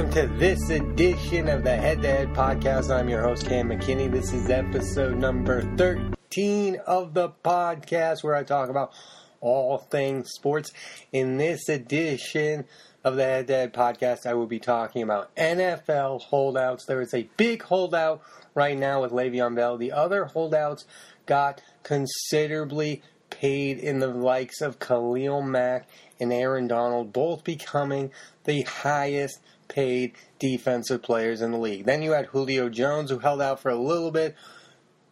welcome to this edition of the Head to Head podcast. I'm your host, Cam McKinney. This is episode number 13 of the podcast where I talk about all things sports. In this edition of the Head to Head podcast, I will be talking about NFL holdouts. There is a big holdout right now with Le'Veon Bell. The other holdouts got considerably paid in the likes of Khalil Mack and Aaron Donald, both becoming the highest paid defensive players in the league. Then you had Julio Jones, who held out for a little bit.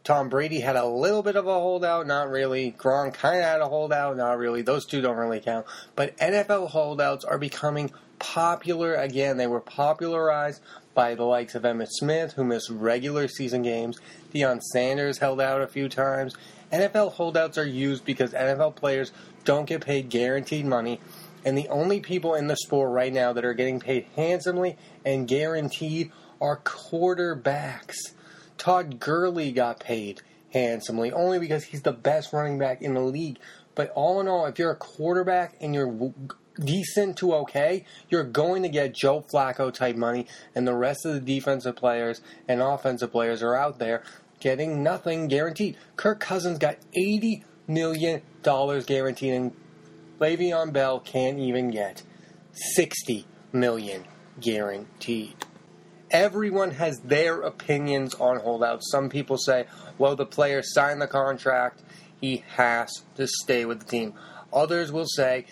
Tom Brady had a little bit of a holdout, not really. Gronk kind of had a holdout, not really. Those two don't really count. But NFL holdouts are becoming popular again. They were popularized by the likes of Emmitt Smith, who missed regular season games. Deion Sanders held out a few times. NFL holdouts are used because NFL players don't get paid guaranteed money, and the only people in the sport right now that are getting paid handsomely and guaranteed are quarterbacks. Todd Gurley got paid handsomely only because he's the best running back in the league. But all in all, if you're a quarterback and you're decent to okay, you're going to get Joe Flacco type money, and the rest of the defensive players and offensive players are out there getting nothing guaranteed. Kirk Cousins got $80 million guaranteed, and Le'Veon Bell can't even get 60 million guaranteed. Everyone has their opinions on holdouts. Some people say, well, the player signed the contract, he has to stay with the team. Others will say,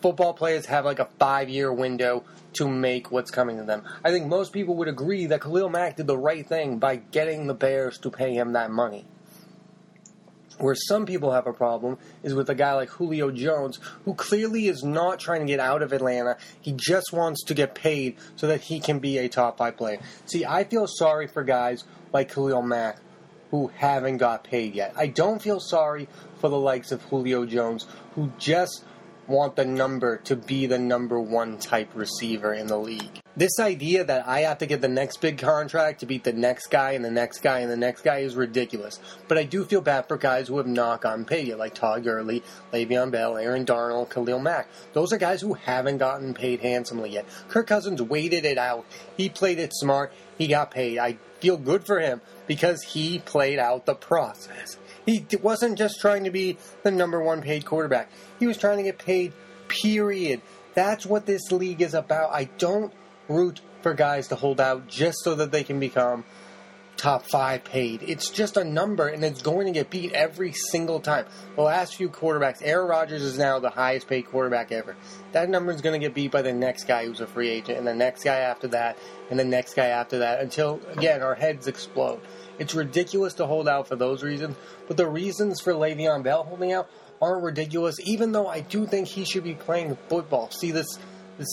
football players have like a five year window to make what's coming to them. I think most people would agree that Khalil Mack did the right thing by getting the Bears to pay him that money. Where some people have a problem is with a guy like Julio Jones, who clearly is not trying to get out of Atlanta. He just wants to get paid so that he can be a top five player. See, I feel sorry for guys like Khalil Mack who haven't got paid yet. I don't feel sorry for the likes of Julio Jones, who just want the number to be the number one type receiver in the league. This idea that I have to get the next big contract to beat the next guy and the next guy and the next guy is ridiculous. But I do feel bad for guys who have not gotten paid yet, like Todd Gurley, Le'Veon Bell, Aaron Donald, Khalil Mack. Those are guys who haven't gotten paid handsomely yet. Kirk Cousins waited it out. He played it smart. He got paid. I feel good for him because he played out the process. He wasn't just trying to be the number one paid quarterback. He was trying to get paid, period. That's what this league is about. I don't root for guys to hold out just so that they can become top five paid. It's just a number, and it's going to get beat every single time. The last few quarterbacks, Aaron Rodgers is now the highest paid quarterback ever. That number is going to get beat by the next guy who's a free agent, and the next guy after that, and the next guy after that, until, again, our heads explode. It's ridiculous to hold out for those reasons, but the reasons for Le'Veon Bell holding out aren't ridiculous, even though I do think he should be playing football. See, this, this,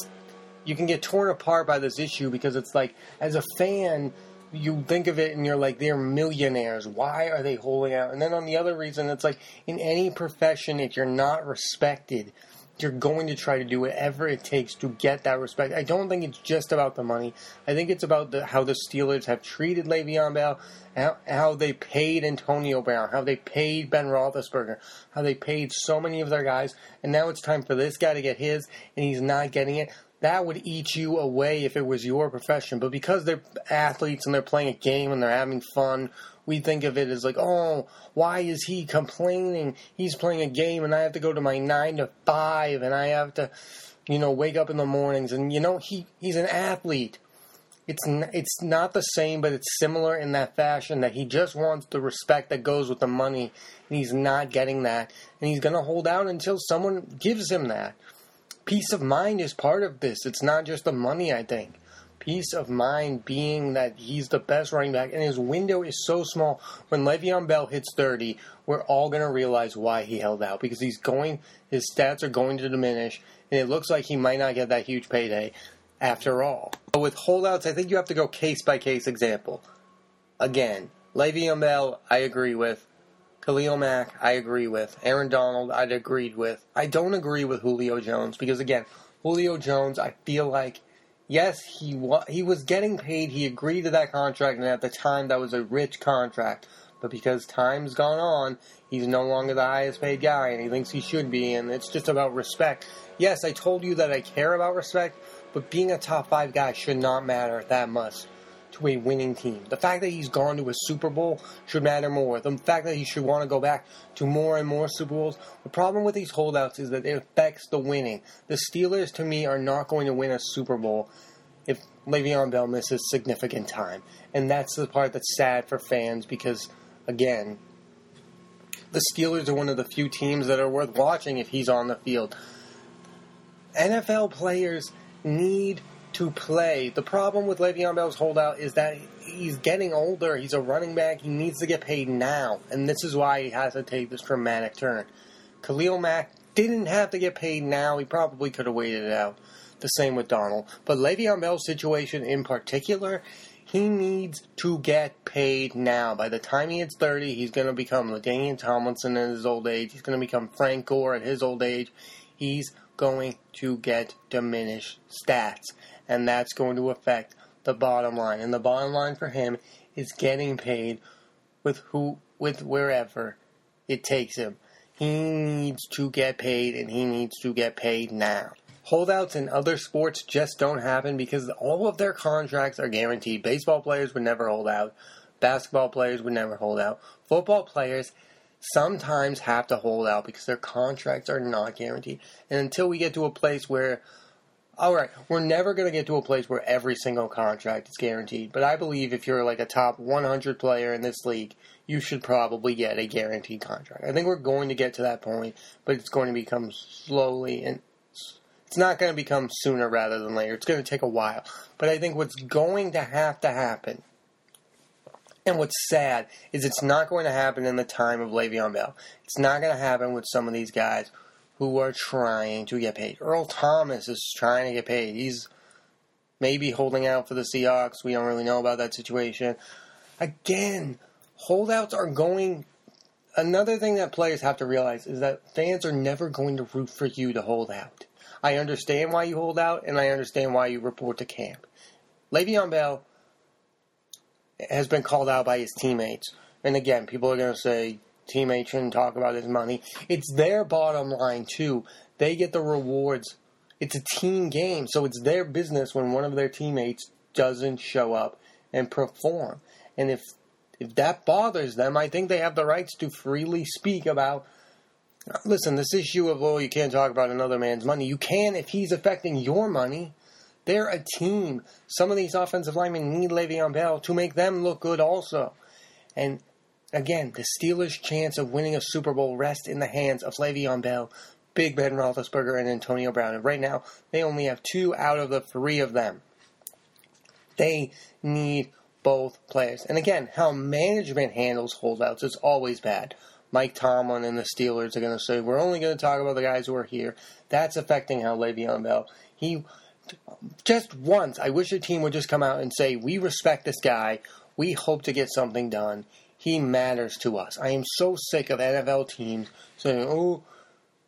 you can get torn apart by this issue because it's like, as a fan, you think of it and you're like, they're millionaires. Why are they holding out? And then on the other reason, it's like, in any profession, if you're not respected, you're going to try to do whatever it takes to get that respect. I don't think it's just about the money. I think it's about the, how the Steelers have treated Le'Veon Bell, how, how they paid Antonio Brown, how they paid Ben Roethlisberger, how they paid so many of their guys, and now it's time for this guy to get his, and he's not getting it. That would eat you away if it was your profession. But because they're athletes and they're playing a game and they're having fun, we think of it as like, oh, why is he complaining? He's playing a game and I have to go to my nine to five and I have to, you know, wake up in the mornings and you know he he's an athlete. It's n- it's not the same, but it's similar in that fashion that he just wants the respect that goes with the money, and he's not getting that, and he's gonna hold out until someone gives him that. Peace of mind is part of this. It's not just the money, I think peace of mind being that he's the best running back and his window is so small. When Le'Veon Bell hits 30, we're all going to realize why he held out because he's going, his stats are going to diminish and it looks like he might not get that huge payday after all. But with holdouts, I think you have to go case by case example. Again, Le'Veon Bell, I agree with. Khalil Mack, I agree with. Aaron Donald, I'd agreed with. I don't agree with Julio Jones because, again, Julio Jones, I feel like yes, he wa- he was getting paid. He agreed to that contract, and at the time, that was a rich contract. But because time's gone on, he's no longer the highest paid guy, and he thinks he should be, and it's just about respect. Yes, I told you that I care about respect, but being a top five guy should not matter that much to a winning team. The fact that he's gone to a Super Bowl should matter more. The fact that he should want to go back to more and more Super Bowls. The problem with these holdouts is that it affects the winning. The Steelers, to me, are not going to win a Super Bowl if Le'Veon Bell misses significant time. And that's the part that's sad for fans because, again, the Steelers are one of the few teams that are worth watching if he's on the field. NFL players need to play. The problem with Le'Veon Bell's holdout is that he's getting older. He's a running back. He needs to get paid now. And this is why he has to take this dramatic turn. Khalil Mack didn't have to get paid now. He probably could have waited it out. The same with Donald. But Le'Veon Bell's situation in particular, he needs to get paid now. By the time he hits 30, he's going to become LaDainian Tomlinson in his old age. He's going to become Frank Gore at his old age. He's going to get diminished stats and that's going to affect the bottom line. And the bottom line for him is getting paid with who with wherever it takes him. He needs to get paid and he needs to get paid now. Holdouts in other sports just don't happen because all of their contracts are guaranteed. Baseball players would never hold out. Basketball players would never hold out. Football players sometimes have to hold out because their contracts are not guaranteed. And until we get to a place where all right, we're never going to get to a place where every single contract is guaranteed, but I believe if you're like a top 100 player in this league, you should probably get a guaranteed contract. I think we're going to get to that point, but it's going to become slowly and it's not going to become sooner rather than later. It's going to take a while. But I think what's going to have to happen and what's sad is it's not going to happen in the time of Le'Veon Bell. It's not going to happen with some of these guys who are trying to get paid. Earl Thomas is trying to get paid. He's maybe holding out for the Seahawks. We don't really know about that situation. Again, holdouts are going. Another thing that players have to realize is that fans are never going to root for you to hold out. I understand why you hold out, and I understand why you report to camp. Le'Veon Bell has been called out by his teammates. And again, people are going to say, teammate shouldn't talk about his money. It's their bottom line too. They get the rewards. It's a team game, so it's their business when one of their teammates doesn't show up and perform. And if if that bothers them, I think they have the rights to freely speak about listen, this issue of oh you can't talk about another man's money. You can if he's affecting your money. They're a team. Some of these offensive linemen need Le'Veon Bell to make them look good also. And Again, the Steelers' chance of winning a Super Bowl rests in the hands of Le'Veon Bell, Big Ben Roethlisberger, and Antonio Brown. And right now, they only have two out of the three of them. They need both players. And again, how management handles holdouts is always bad. Mike Tomlin and the Steelers are going to say, we're only going to talk about the guys who are here. That's affecting how Le'Veon Bell. He just once, I wish the team would just come out and say, we respect this guy. We hope to get something done. He matters to us. I am so sick of NFL teams saying, oh,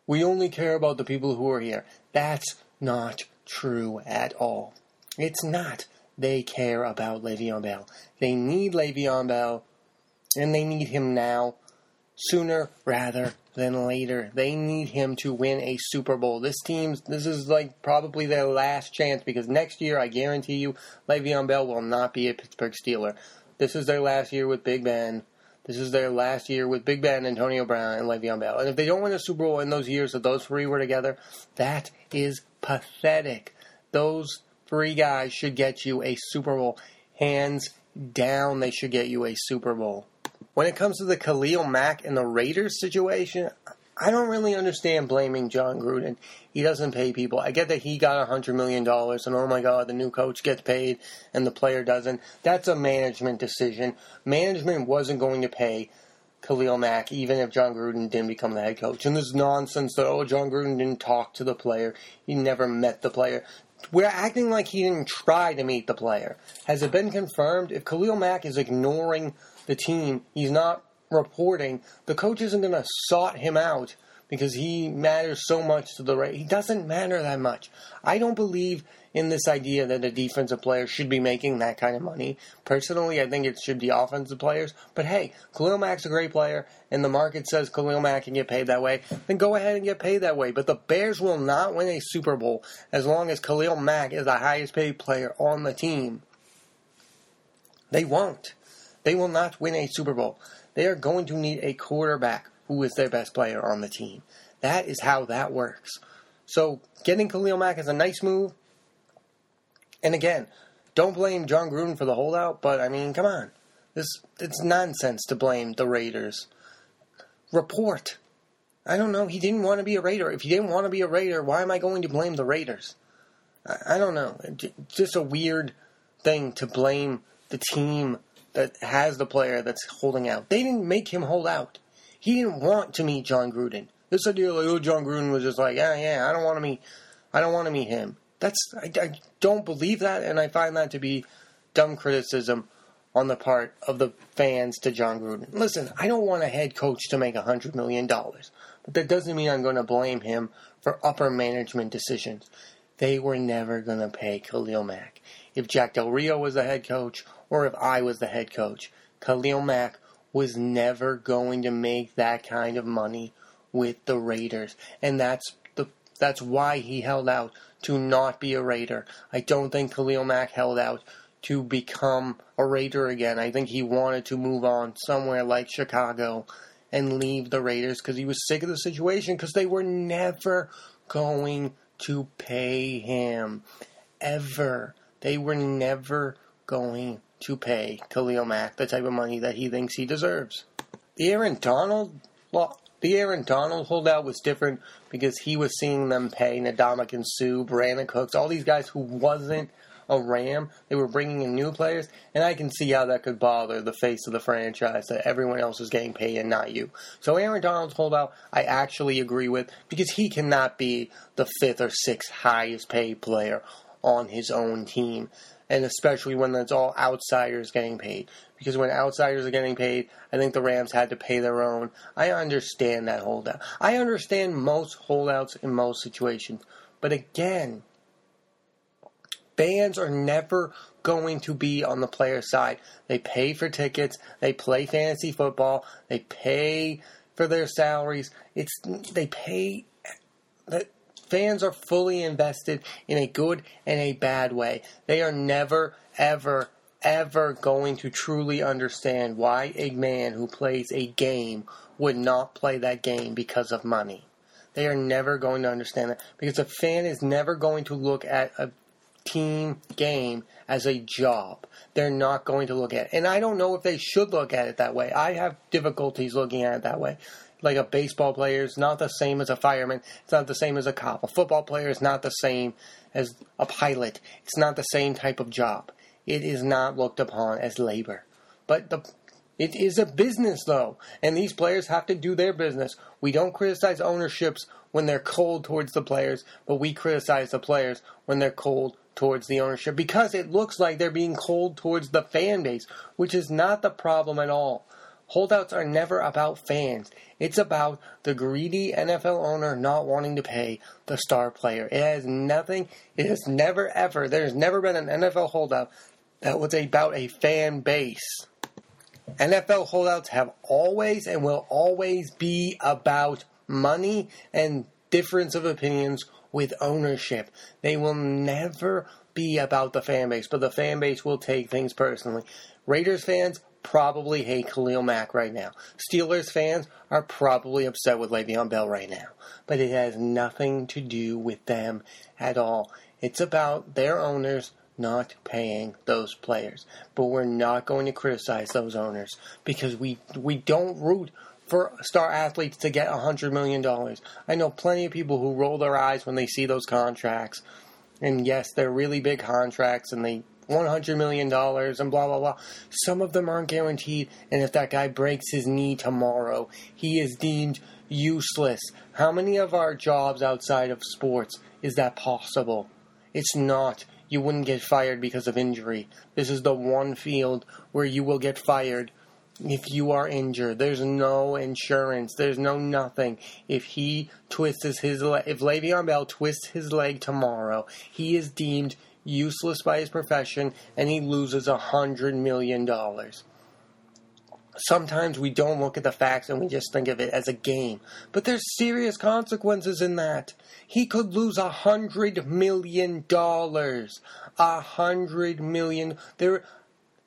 we only care about the people who are here. That's not true at all. It's not. They care about Le'Veon Bell. They need Le'Veon Bell, and they need him now, sooner rather than later. They need him to win a Super Bowl. This team's this is like probably their last chance because next year, I guarantee you, Le'Veon Bell will not be a Pittsburgh Steeler. This is their last year with Big Ben. This is their last year with Big Ben, Antonio Brown, and Le'Veon Bell. And if they don't win a Super Bowl in those years that those three were together, that is pathetic. Those three guys should get you a Super Bowl. Hands down, they should get you a Super Bowl. When it comes to the Khalil Mack and the Raiders situation, I don't really understand blaming Jon Gruden. He doesn't pay people. I get that he got a hundred million dollars, and oh my God, the new coach gets paid and the player doesn't. That's a management decision. Management wasn't going to pay Khalil Mack even if Jon Gruden didn't become the head coach. And this nonsense that oh Jon Gruden didn't talk to the player, he never met the player. We're acting like he didn't try to meet the player. Has it been confirmed? If Khalil Mack is ignoring the team, he's not reporting, the coach isn't going to sort him out because he matters so much to the right. He doesn't matter that much. I don't believe in this idea that a defensive player should be making that kind of money. Personally, I think it should be offensive players. But hey, Khalil Mack's a great player, and the market says Khalil Mack can get paid that way. Then go ahead and get paid that way. But the Bears will not win a Super Bowl as long as Khalil Mack is the highest paid player on the team. They won't. They will not win a Super Bowl. They are going to need a quarterback who is their best player on the team. That is how that works. So getting Khalil Mack is a nice move. And again, don't blame Jon Gruden for the holdout, but I mean, come on. This it's nonsense to blame the Raiders. Report. I don't know. He didn't want to be a Raider. If he didn't want to be a Raider, why am I going to blame the Raiders? I, I don't know. Just a weird thing to blame the team that has the player that's holding out. They didn't make him hold out. He didn't want to meet Jon Gruden. This idea like, oh, Jon Gruden was just like, yeah, yeah, I don't want to meet, I don't want to meet him. That's I, I don't believe that, and I find that to be dumb criticism on the part of the fans to Jon Gruden. Listen, I don't want a head coach to make a hundred million dollars, but that doesn't mean I'm going to blame him for upper management decisions. They were never going to pay Khalil Mack. If Jack Del Rio was the head coach, or if I was the head coach, Khalil Mack was never going to make that kind of money with the Raiders, and that's the that's why he held out to not be a Raider. I don't think Khalil Mack held out to become a Raider again. I think he wanted to move on somewhere like Chicago and leave the Raiders because he was sick of the situation because they were never going to pay him ever. They were never going to pay Khalil Mack the type of money that he thinks he deserves. The Aaron Donald the Aaron Donald holdout was different because he was seeing them pay and Suh Brandin Cooks, all these guys who wasn't a Ram. They were bringing in new players, and I can see how that could bother the face of the franchise that everyone else is getting paid and not you. So Aaron Donald's holdout, I actually agree with because he cannot be the fifth or sixth highest paid player on his own team and especially when it's all outsiders getting paid. Because when outsiders are getting paid, I think the Rams had to pay their own. I understand that holdout. I understand most holdouts in most situations. But again, fans are never going to be on the player side. They pay for tickets, they play fantasy football, they pay for their salaries. It's they pay Fans are fully invested in a good and a bad way. They are never, ever, ever going to truly understand why a man who plays a game would not play that game because of money. They are never going to understand that because a fan is never going to look at a team game as a job. They're not going to look at it. And I don't know if they should look at it that way. I have difficulties looking at it that way like a baseball player is not the same as a fireman. It's not the same as a cop. A football player is not the same as a pilot. It's not the same type of job. It is not looked upon as labor. But the it is a business though, and these players have to do their business. We don't criticize ownerships when they're cold towards the players, but we criticize the players when they're cold towards the ownership because it looks like they're being cold towards the fan base, which is not the problem at all. Holdouts are never about fans. It's about the greedy NFL owner not wanting to pay the star player. It has nothing, it has never ever, there's never been an NFL holdout that was about a fan base. NFL holdouts have always and will always be about money and difference of opinions with ownership. They will never be about the fan base, but the fan base will take things personally. Raiders fans probably hate Khalil Mack right now. Steelers fans are probably upset with Le'Veon Bell right now. But it has nothing to do with them at all. It's about their owners not paying those players. But we're not going to criticize those owners because we we don't root for star athletes to get a hundred million dollars. I know plenty of people who roll their eyes when they see those contracts. And yes, they're really big contracts and they $100 million and blah, blah, blah. Some of them aren't guaranteed, and if that guy breaks his knee tomorrow, he is deemed useless. How many of our jobs outside of sports is that possible? It's not. You wouldn't get fired because of injury. This is the one field where you will get fired if you are injured. There's no insurance. There's no nothing. If he twists his leg, if Le'Veon Bell twists his leg tomorrow, he is deemed useless by his profession and he loses a hundred million dollars. Sometimes we don't look at the facts and we just think of it as a game. But there's serious consequences in that. He could lose a hundred million dollars. A hundred million. There,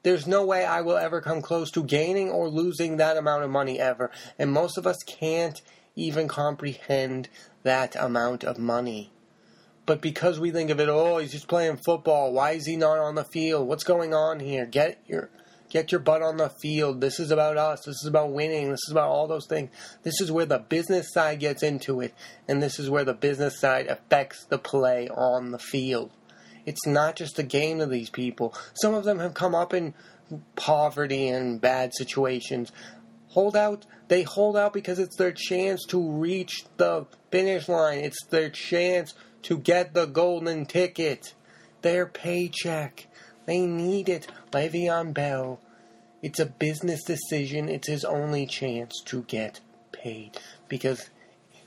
there's no way I will ever come close to gaining or losing that amount of money ever. And most of us can't even comprehend that amount of money. But because we think of it, oh, he's just playing football. Why is he not on the field? What's going on here? Get your get your butt on the field. This is about us. This is about winning. This is about all those things. This is where the business side gets into it, and this is where the business side affects the play on the field. It's not just a game to these people. Some of them have come up in poverty and bad situations. Hold out, they hold out because it's their chance to reach the finish line. It's their chance to get the golden ticket. Their paycheck. They need it. Le'Veon Bell. It's a business decision. It's his only chance to get paid. Because,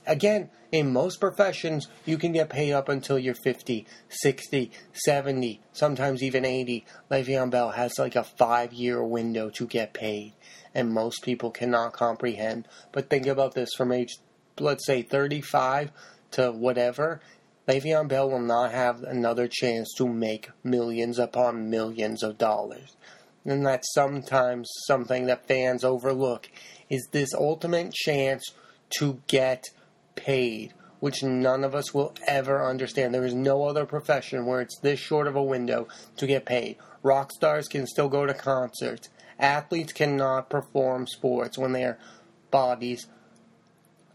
again, in most professions, you can get paid up until you're 50, 60, 70, sometimes even 80. Le'Veon Bell has like a five year window to get paid, and most people cannot comprehend. But think about this from age, let's say, 35 to whatever. Le'Veon Bell will not have another chance to make millions upon millions of dollars. And that's sometimes something that fans overlook is this ultimate chance to get paid, which none of us will ever understand. There is no other profession where it's this short of a window to get paid. Rock stars can still go to concerts. Athletes cannot perform sports when their bodies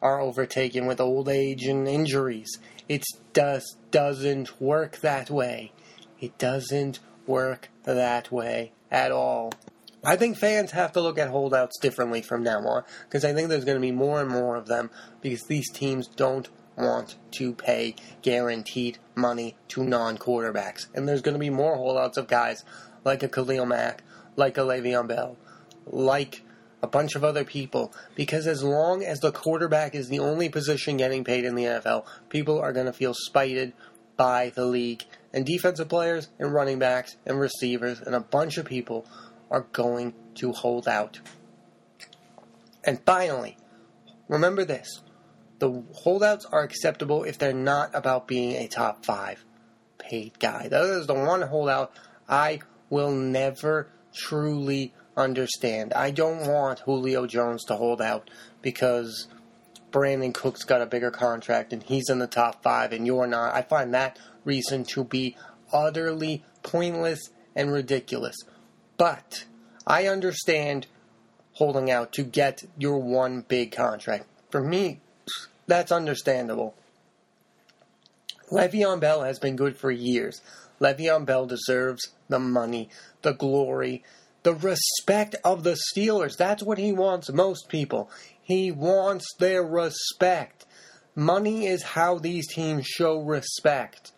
are overtaken with old age and injuries. It just doesn't work that way. It doesn't work that way at all. I think fans have to look at holdouts differently from now on because I think there's going to be more and more of them because these teams don't want to pay guaranteed money to non quarterbacks. And there's going to be more holdouts of guys like a Khalil Mack, like a Le'Veon Bell, like a bunch of other people because as long as the quarterback is the only position getting paid in the NFL, people are going to feel spited by the league. And defensive players and running backs and receivers and a bunch of people are going to hold out. And finally, remember this the holdouts are acceptable if they're not about being a top five paid guy. That is the one holdout I will never truly understand. I don't want Julio Jones to hold out because Brandin Cooks got a bigger contract and he's in the top five and you're not. I find that reason to be utterly pointless and ridiculous. But I understand holding out to get your one big contract. For me, that's understandable. Le'Veon Bell has been good for years. Le'Veon Bell deserves the money, the glory, the respect of the Steelers. That's what he wants most people. He wants their respect. Money is how these teams show respect.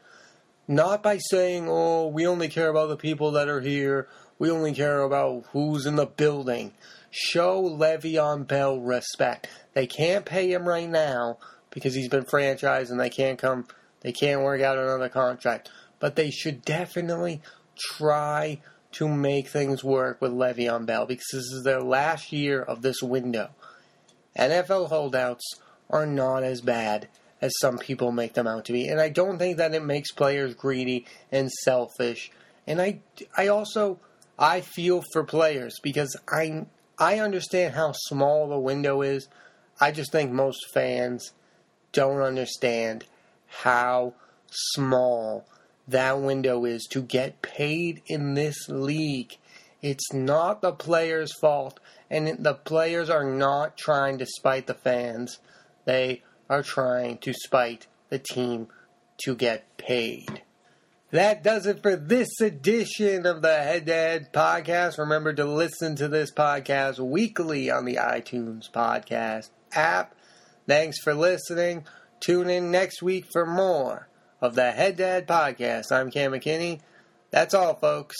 Not by saying, oh, we only care about the people that are here we only care about who's in the building. Show Le'Veon Bell respect. They can't pay him right now because he's been franchised and they can't come. They can't work out another contract. But they should definitely try to make things work with Le'Veon Bell because this is their last year of this window. NFL holdouts are not as bad as some people make them out to be, and I don't think that it makes players greedy and selfish. And I, I also I feel for players because I I understand how small the window is. I just think most fans don't understand how small that window is to get paid in this league. It's not the players' fault, and the players are not trying to spite the fans. They are trying to spite the team to get paid. That does it for this edition of the Head to Head podcast. Remember to listen to this podcast weekly on the iTunes podcast app. Thanks for listening. Tune in next week for more of the Head Dad podcast. I'm Cam McKinney. That's all, folks.